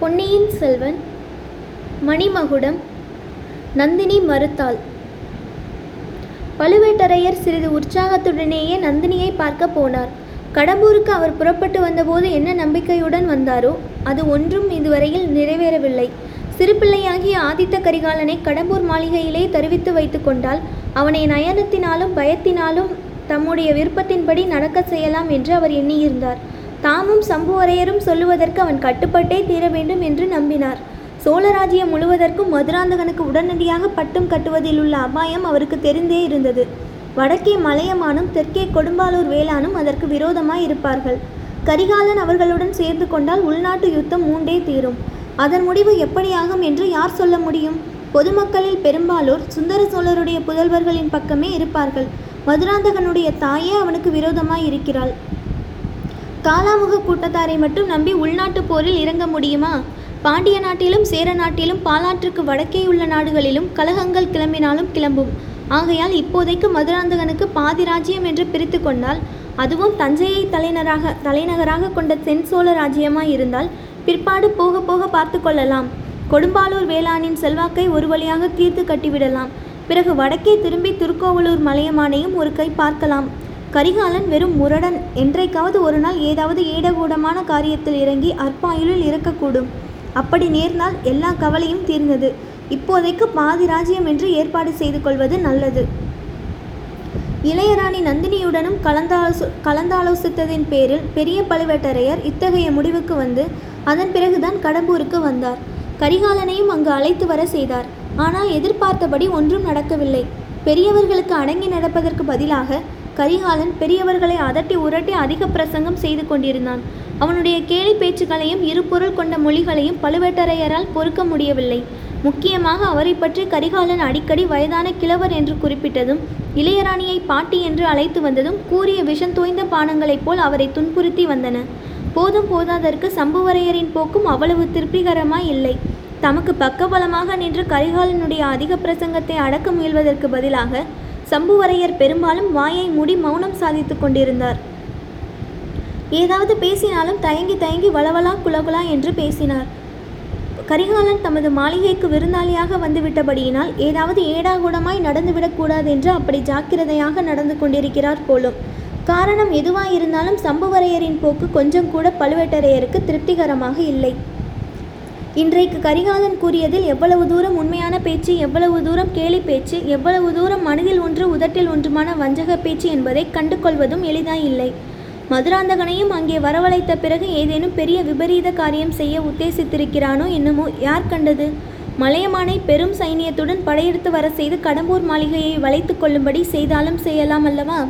பொன்னியின் செல்வன் மணிமகுடம் நந்தினி மறுத்தாள். பழுவேட்டரையர் சிறிது உற்சாகத்துடனேயே நந்தினியை பார்க்க போனார். கடம்பூருக்கு அவர் புறப்பட்டு வந்தபோது என்ன நம்பிக்கையுடன் வந்தாரோ அது ஒன்றும் இதுவரையில் நிறைவேறவில்லை. சிறுபிள்ளையாகிய ஆதித்த கரிகாலனை கடம்பூர் மாளிகையிலே தருவித்து வைத்து கொண்டால் அவனை நயனத்தினாலும் பயத்தினாலும் தம்முடைய விருப்பத்தின்படி நடக்கச் செய்யலாம் என்று அவர் எண்ணியிருந்தார். தாமும் சம்புவரையரும் சொல்லுவதற்கு அவன் கட்டுப்பட்டே தீர வேண்டும் என்று நம்பினார். சோழராஜ்யம் முழுவதற்கும் மதுராந்தகனுக்கு உடனடியாக பட்டம் கட்டுவதில் உள்ள அபாயம் அவருக்கு தெரிந்தே இருந்தது. வடக்கே மலையமானும் தெற்கே கொடும்பாலூர் வேளானும் அதற்கு விரோதமாய் இருப்பார்கள். கரிகாலன் அவர்களுடன் சேர்ந்து கொண்டால் உள்நாட்டு யுத்தம் மூண்டே தீரும். அதன் முடிவு எப்படியாகும் என்று யார் சொல்ல முடியும்? பொதுமக்களில் பெரும்பாலோர் சுந்தர சோழருடைய புதல்வர்களின் பக்கமே இருப்பார்கள். மதுராந்தகனுடைய தாயே அவனுக்கு விரோதமாய் இருக்கிறாள். காலாமுக கூட்டத்தாரை மட்டும் நம்பி உள்நாட்டு போரில் இறங்க முடியுமா? பாண்டிய நாட்டிலும் சேர நாட்டிலும் பாலாற்றுக்கு வடக்கே உள்ள நாடுகளிலும் கலகங்கள் கிளம்பினாலும் கிளம்பும். ஆகையால் இப்போதைக்கு மதுராந்தகனுக்கு பாதி ராஜ்யம் என்று பிரித்து கொண்டால் அதுவும் தஞ்சையை தலைநராக தலைநகராக கொண்ட தென் சோழ ராஜ்யமாய் இருந்தால் பிற்பாடு போக போக பார்த்து கொள்ளலாம். கொடும்பாலூர் வேளாணின் செல்வாக்கை ஒரு வழியாக தீர்த்து கட்டிவிடலாம். பிறகு வடக்கே திரும்பி திருக்கோவலூர் மலையமானையும் ஒரு கை பார்க்கலாம். கரிகாலன் வெறும் முரடன். என்றைக்காவது ஒரு நாள் ஏதாவது ஏடகூடமான காரியத்தில் இறங்கி அற்பாயுளில் இருக்கக்கூடும். அப்படி நேர்ந்தால் எல்லா கவலையும் தீர்ந்தது. இப்போதைக்கு பாதி ராஜ்யம் என்று ஏற்பாடு செய்து கொள்வது நல்லது. இளையராணி நந்தினியுடனும் கலந்தாலோசு கலந்தாலோசித்ததின் பேரில் பெரிய பழுவேட்டரையர் இத்தகைய முடிவுக்கு வந்து அதன் பிறகுதான் கடம்பூருக்கு வந்தார். கரிகாலனையும் அங்கு அழைத்து வர செய்தார். ஆனால் எதிர்பார்த்தபடி ஒன்றும் நடக்கவில்லை. பெரியவர்களுக்கு அடங்கி நடப்பதற்கு பதிலாக கரிகாலன் பெரியவர்களை அதட்டி உரட்டி அதிக பிரசங்கம் செய்து கொண்டிருந்தான். அவனுடைய கேலி பேச்சுக்களையும் இருபொருள் கொண்ட மொழிகளையும் பழுவேட்டரையரால் பொறுக்க முடியவில்லை. முக்கியமாக அவரை பற்றி கரிகாலன் அடிக்கடி வயதான கிழவர் என்று குறிப்பிட்டதும் இளையராணியை பாட்டி என்று அழைத்து வந்ததும் கூறிய விஷம் தோய்ந்த பானங்களைப் போல் அவரை துன்புறுத்தி வந்தன. போதும் போதாதற்கு சம்புவரையரின் போக்கும் அவ்வளவு திருப்திகரமாய் இல்லை. தமக்கு பக்கபலமாக நின்று கரிகாலனுடைய அதிக பிரசங்கத்தை அடக்க முயல்வதற்கு பதிலாக சம்புவரையர் பெரும்பாலும் வாயை மூடி மௌனம் சாதித்து கொண்டிருந்தார். ஏதாவது பேசினாலும் தயங்கி தயங்கி வளவலா குலகுலா என்று பேசினார். கரிகாலன் தமது மாளிகைக்கு விருந்தாளியாக வந்துவிட்டபடியினால் ஏதாவது ஏடாகூடமாய் நடந்துவிடக்கூடாது என்று அப்படி ஜாக்கிரதையாக நடந்து கொண்டிருக்கிறார் போலும். காரணம் எதுவாயிருந்தாலும் சம்புவரையரின் போக்கு கொஞ்சம் கூட பழுவேட்டரையருக்கு திருப்திகரமாக இல்லை. இன்றைக்கு கரிகாலன் கூறியதில் எவ்வளவு தூரம் உண்மையான பேச்சு எவ்வளவு தூரம் கேலி பேச்சு எவ்வளவு தூரம் மனதில் ஒன்று உதட்டில் ஒன்றுமான வஞ்சக பேச்சு என்பதை கண்டுகொள்வதும் எளிதாயில்லை. மதுராந்தகனையும் அங்கே வரவழைத்த பிறகு ஏதேனும் பெரிய விபரீத காரியம் செய்ய உத்தேசித்திருக்கிறானோ என்னமோ யார் கண்டது? மலையமானை பெரும் சைனியத்துடன் படையெடுத்து வர செய்து கடம்பூர் மாளிகையை வளைத்து கொள்ளும்படி செய்தாலும் செய்யலாம் அல்லவா?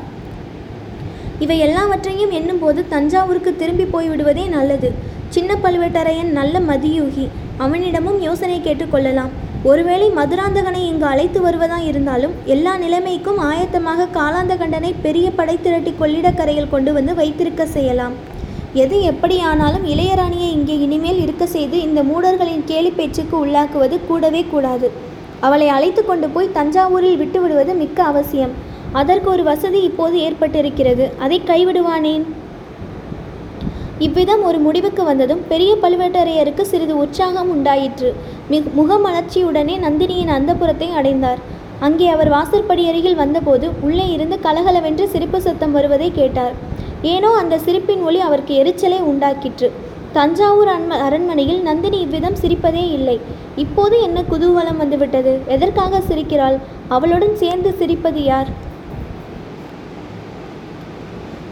இவை எல்லாவற்றையும் எண்ணும்போது தஞ்சாவூருக்கு திரும்பி போய்விடுவதே நல்லது. சின்ன பழுவேட்டரையன் நல்ல மதியூகி. அவனிடமும் யோசனை கேட்டுக்கொள்ளலாம் ஒருவேளை மதுராந்தகனை இங்கு அழைத்து வருவதா இருந்தாலும் எல்லா நிலைமைக்கும் ஆயத்தமாக காலாந்தகண்டனை பெரிய படை திரட்டி கொள்ளிடக்கரையில் கொண்டு வந்து வைத்திருக்க செய்யலாம். எது எப்படியானாலும் இளையராணியை இங்கே இனிமேல் இருக்க செய்து இந்த மூடர்களின் கேலி பேச்சுக்கு உள்ளாக்குவது கூடவே கூடாது. அவளை அழைத்து கொண்டு போய் தஞ்சாவூரில் விட்டுவிடுவது மிக்க அவசியம். அதற்கு ஒரு வசதி இப்போது ஏற்பட்டிருக்கிறது. அதை கைவிடுவானேன்? இவ்விதம் ஒரு முடிவுக்கு வந்ததும் பெரிய பழுவேட்டரையருக்கு சிறிது உற்சாகம் உண்டாயிற்று. மிக முகமலர்ச்சியுடனே நந்தினியின் அந்தப்புறத்தை அடைந்தார். அங்கே அவர் வாசற்படி அருகில் வந்தபோது உள்ளே இருந்து கலகலவென்று சிரிப்பு சத்தம் வருவதை கேட்டார். ஏனோ அந்த சிரிப்பின் ஒளி அவருக்கு எரிச்சலை உண்டாக்கிற்று. தஞ்சாவூர் அன்ம அரண்மனையில் நந்தினி இவ்விதம் சிரிப்பதே இல்லை. இப்போது என்ன குதூகலம் வந்துவிட்டது? எதற்காக சிரிக்கிறாள்? அவளுடன் சேர்ந்து சிரிப்பது யார்?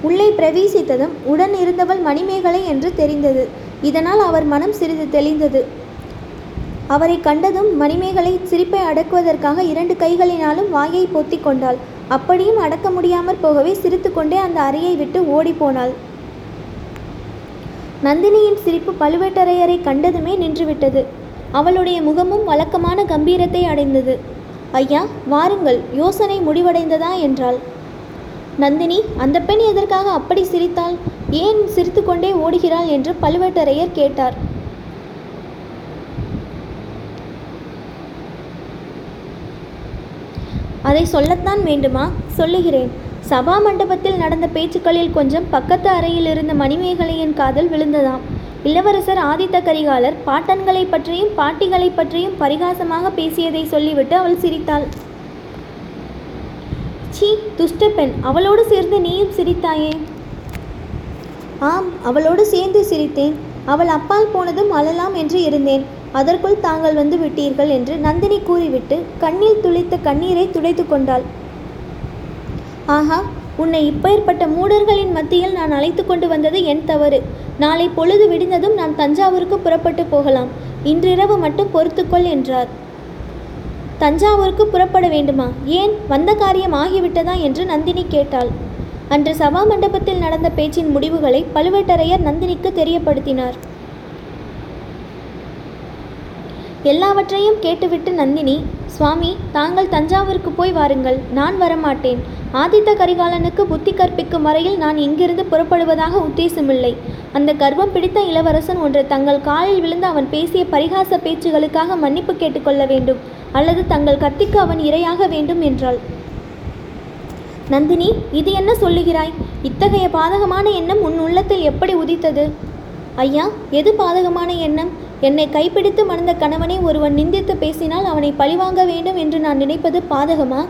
உள்ளே பிரவேசித்ததும் உடன் இருந்தவள் மணிமேகலை என்று தெரிந்தது. இதனால் அவர் மனம் சிறிது தெளிந்தது. அவரை கண்டதும் மணிமேகலை சிரிப்பை அடக்குவதற்காக இரண்டு கைகளினாலும் வாயை பொத்தி கொண்டாள். அப்படியும் அடக்க முடியாமற் போகவே சிரித்துக்கொண்டே அந்த அறையை விட்டு ஓடிப்போனாள் நந்தினியின் சிரிப்பு பழுவேட்டரையரை கண்டதுமே நின்றுவிட்டது. அவளுடைய முகமும் வழக்கமான கம்பீரத்தை அடைந்தது. ஐயா வாருங்கள் யோசனை முடிவடைந்ததா? என்றாள். நந்தினி அந்த பெண் எதற்காக அப்படி சிரித்தாள்? ஏன் சிரித்துக்கொண்டே ஓடுகிறாள் என்று பழுவேட்டரையர் கேட்டார். அதை சொல்லத்தான் வேண்டுமா? சொல்லுகிறேன். சபா மண்டபத்தில் நடந்த பேச்சுக்களில் கொஞ்சம் பக்கத்து அறையில் இருந்த மணிமேகலையின் காதல் விழுந்ததாம். இளவரசர் ஆதித்த கரிகாலர் பாட்டன்களைப் பற்றியும் பாட்டிகளைப் பற்றியும் பரிகாசமாக பேசியதை சொல்லிவிட்டு அவள் சிரித்தாள். சீ துஷ்ட பெண் அவளோடு சேர்ந்து நீயும் சிரித்தாயே? ஆம் அவளோடு சேர்ந்து சிரித்தேன். அவள் அப்பால் போனதும் அழலாம் என்று இருந்தேன். அதற்குள் தாங்கள் வந்து விட்டீர்கள் என்று நந்தினி கூறிவிட்டு கண்ணில் துளித்த கண்ணீரை துடைத்து கொண்டாள். ஆஹா உன்னை இப்பேற்பட்ட மூடர்களின் மத்தியில் நான் அழைத்து கொண்டு வந்தது என் தவறு. நாளை பொழுது விடிந்ததும் நான் தஞ்சாவூருக்கு புறப்பட்டு போகலாம். இன்றிரவு மட்டும் பொறுத்துக்கொள் என்றார். தஞ்சாவூருக்கு புறப்பட வேண்டுமா? ஏன்? வந்த காரியம் ஆகிவிட்டதா? என்று நந்தினி கேட்டாள். அன்று சபா மண்டபத்தில் நடந்த பேச்சின் முடிவுகளை பழுவேட்டரையர் நந்தினிக்கு தெரியப்படுத்தினார். எல்லாவற்றையும் கேட்டுவிட்டு நந்தினி சுவாமி தாங்கள் தஞ்சாவூருக்கு போய் வாருங்கள் நான் வரமாட்டேன். ஆதித்த கரிகாலனுக்கு புத்தி கற்பிக்கும் வரையில் நான் இங்கிருந்து புறப்படுவதாக உத்தேசமில்லை. அந்த கர்வம் பிடித்த இளவரசன் ஒன்று தங்கள் காலில் விழுந்து அவன் பேசிய பரிகாச பேச்சுகளுக்காக மன்னிப்பு கேட்டுக்கொள்ள வேண்டும் அல்லது தங்கள் கத்திக்கு அவன் இரையாக வேண்டும் என்றாள். நந்தினி இது என்ன சொல்லுகிறாய்? இத்தகைய பாதகமான எண்ணம் உன் உள்ளத்தில் எப்படி உதித்தது? ஐயா எது பாதகமான எண்ணம்? என்னை கைப்பிடித்து மணந்த கணவனை ஒருவன் நிந்தித்து பேசினால் அவனை பழிவாங்க வேண்டும் என்று நான் நினைப்பது பாதகமா?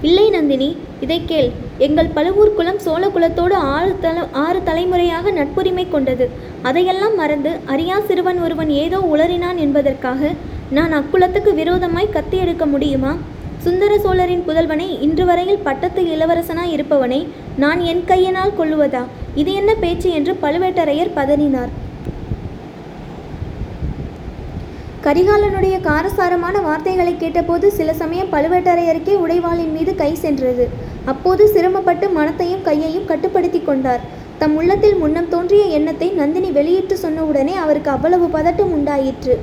இல்லை நந்தினி இதை கேள். எங்கள் பழுவூர் குலம் சோழ குலத்தோடு ஆறு தல ஆறு தலைமுறையாக நட்புரிமை கொண்டது. அதையெல்லாம் மறந்து அறியா சிறுவன் ஒருவன் ஏதோ உளறினான் என்பதற்காக நான் அக்குலத்துக்கு விரோதமாய் கத்தி எடுக்க முடியுமா? சுந்தர சோழரின் புதல்வனை இன்று வரையில் பட்டத்து இளவரசனாய் இருப்பவனை நான் என் கையினால் கொள்ளுவதா இது என்ன பேச்சு என்று பழுவேட்டரையர் பதறினார். கரிகாலனுடைய காரசாரமான வார்த்தைகளை கேட்டபோது சில சமயம் பழுவேட்டரையருக்கே உடைவாளின் மீது கை சென்றது. அப்போது சிரமப்பட்டு மனத்தையும் கையையும் கட்டுப்படுத்தி கொண்டார். தம் உள்ளத்தில் முன்னம் தோன்றிய எண்ணத்தை நந்தினி வெளியிட்டு சொன்னவுடனே அவருக்கு அவ்வளவு பதட்டம் உண்டாயிற்று.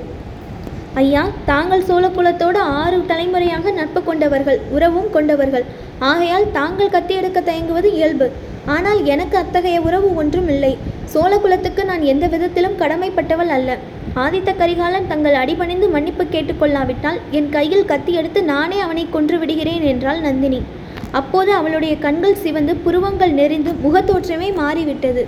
ஐயா தாங்கள் சோழகுலத்தோடு ஆறு தலைமுறையாக நட்பு கொண்டவர்கள் உறவும் கொண்டவர்கள். ஆகையால் தாங்கள் கத்தி எடுக்க தயங்குவது இயல்பு. ஆனால் எனக்கு அத்தகைய உறவு ஒன்றும் இல்லை. சோழகுலத்துக்கு நான் எந்த விதத்திலும் கடமைப்பட்டவள் அல்ல. ஆதித்த கரிகாலன் தங்கள் அடிபணிந்து மன்னிப்பு கேட்டுக்கொள்ளாவிட்டால் என் கையில் கத்தி எடுத்து நானே அவனை கொன்று விடுகிறேன் என்றாள் நந்தினி. அப்போது அவளுடைய கண்கள் சிவந்து புருவங்கள் நெறிந்து முகத்தோற்றமே மாறிவிட்டது.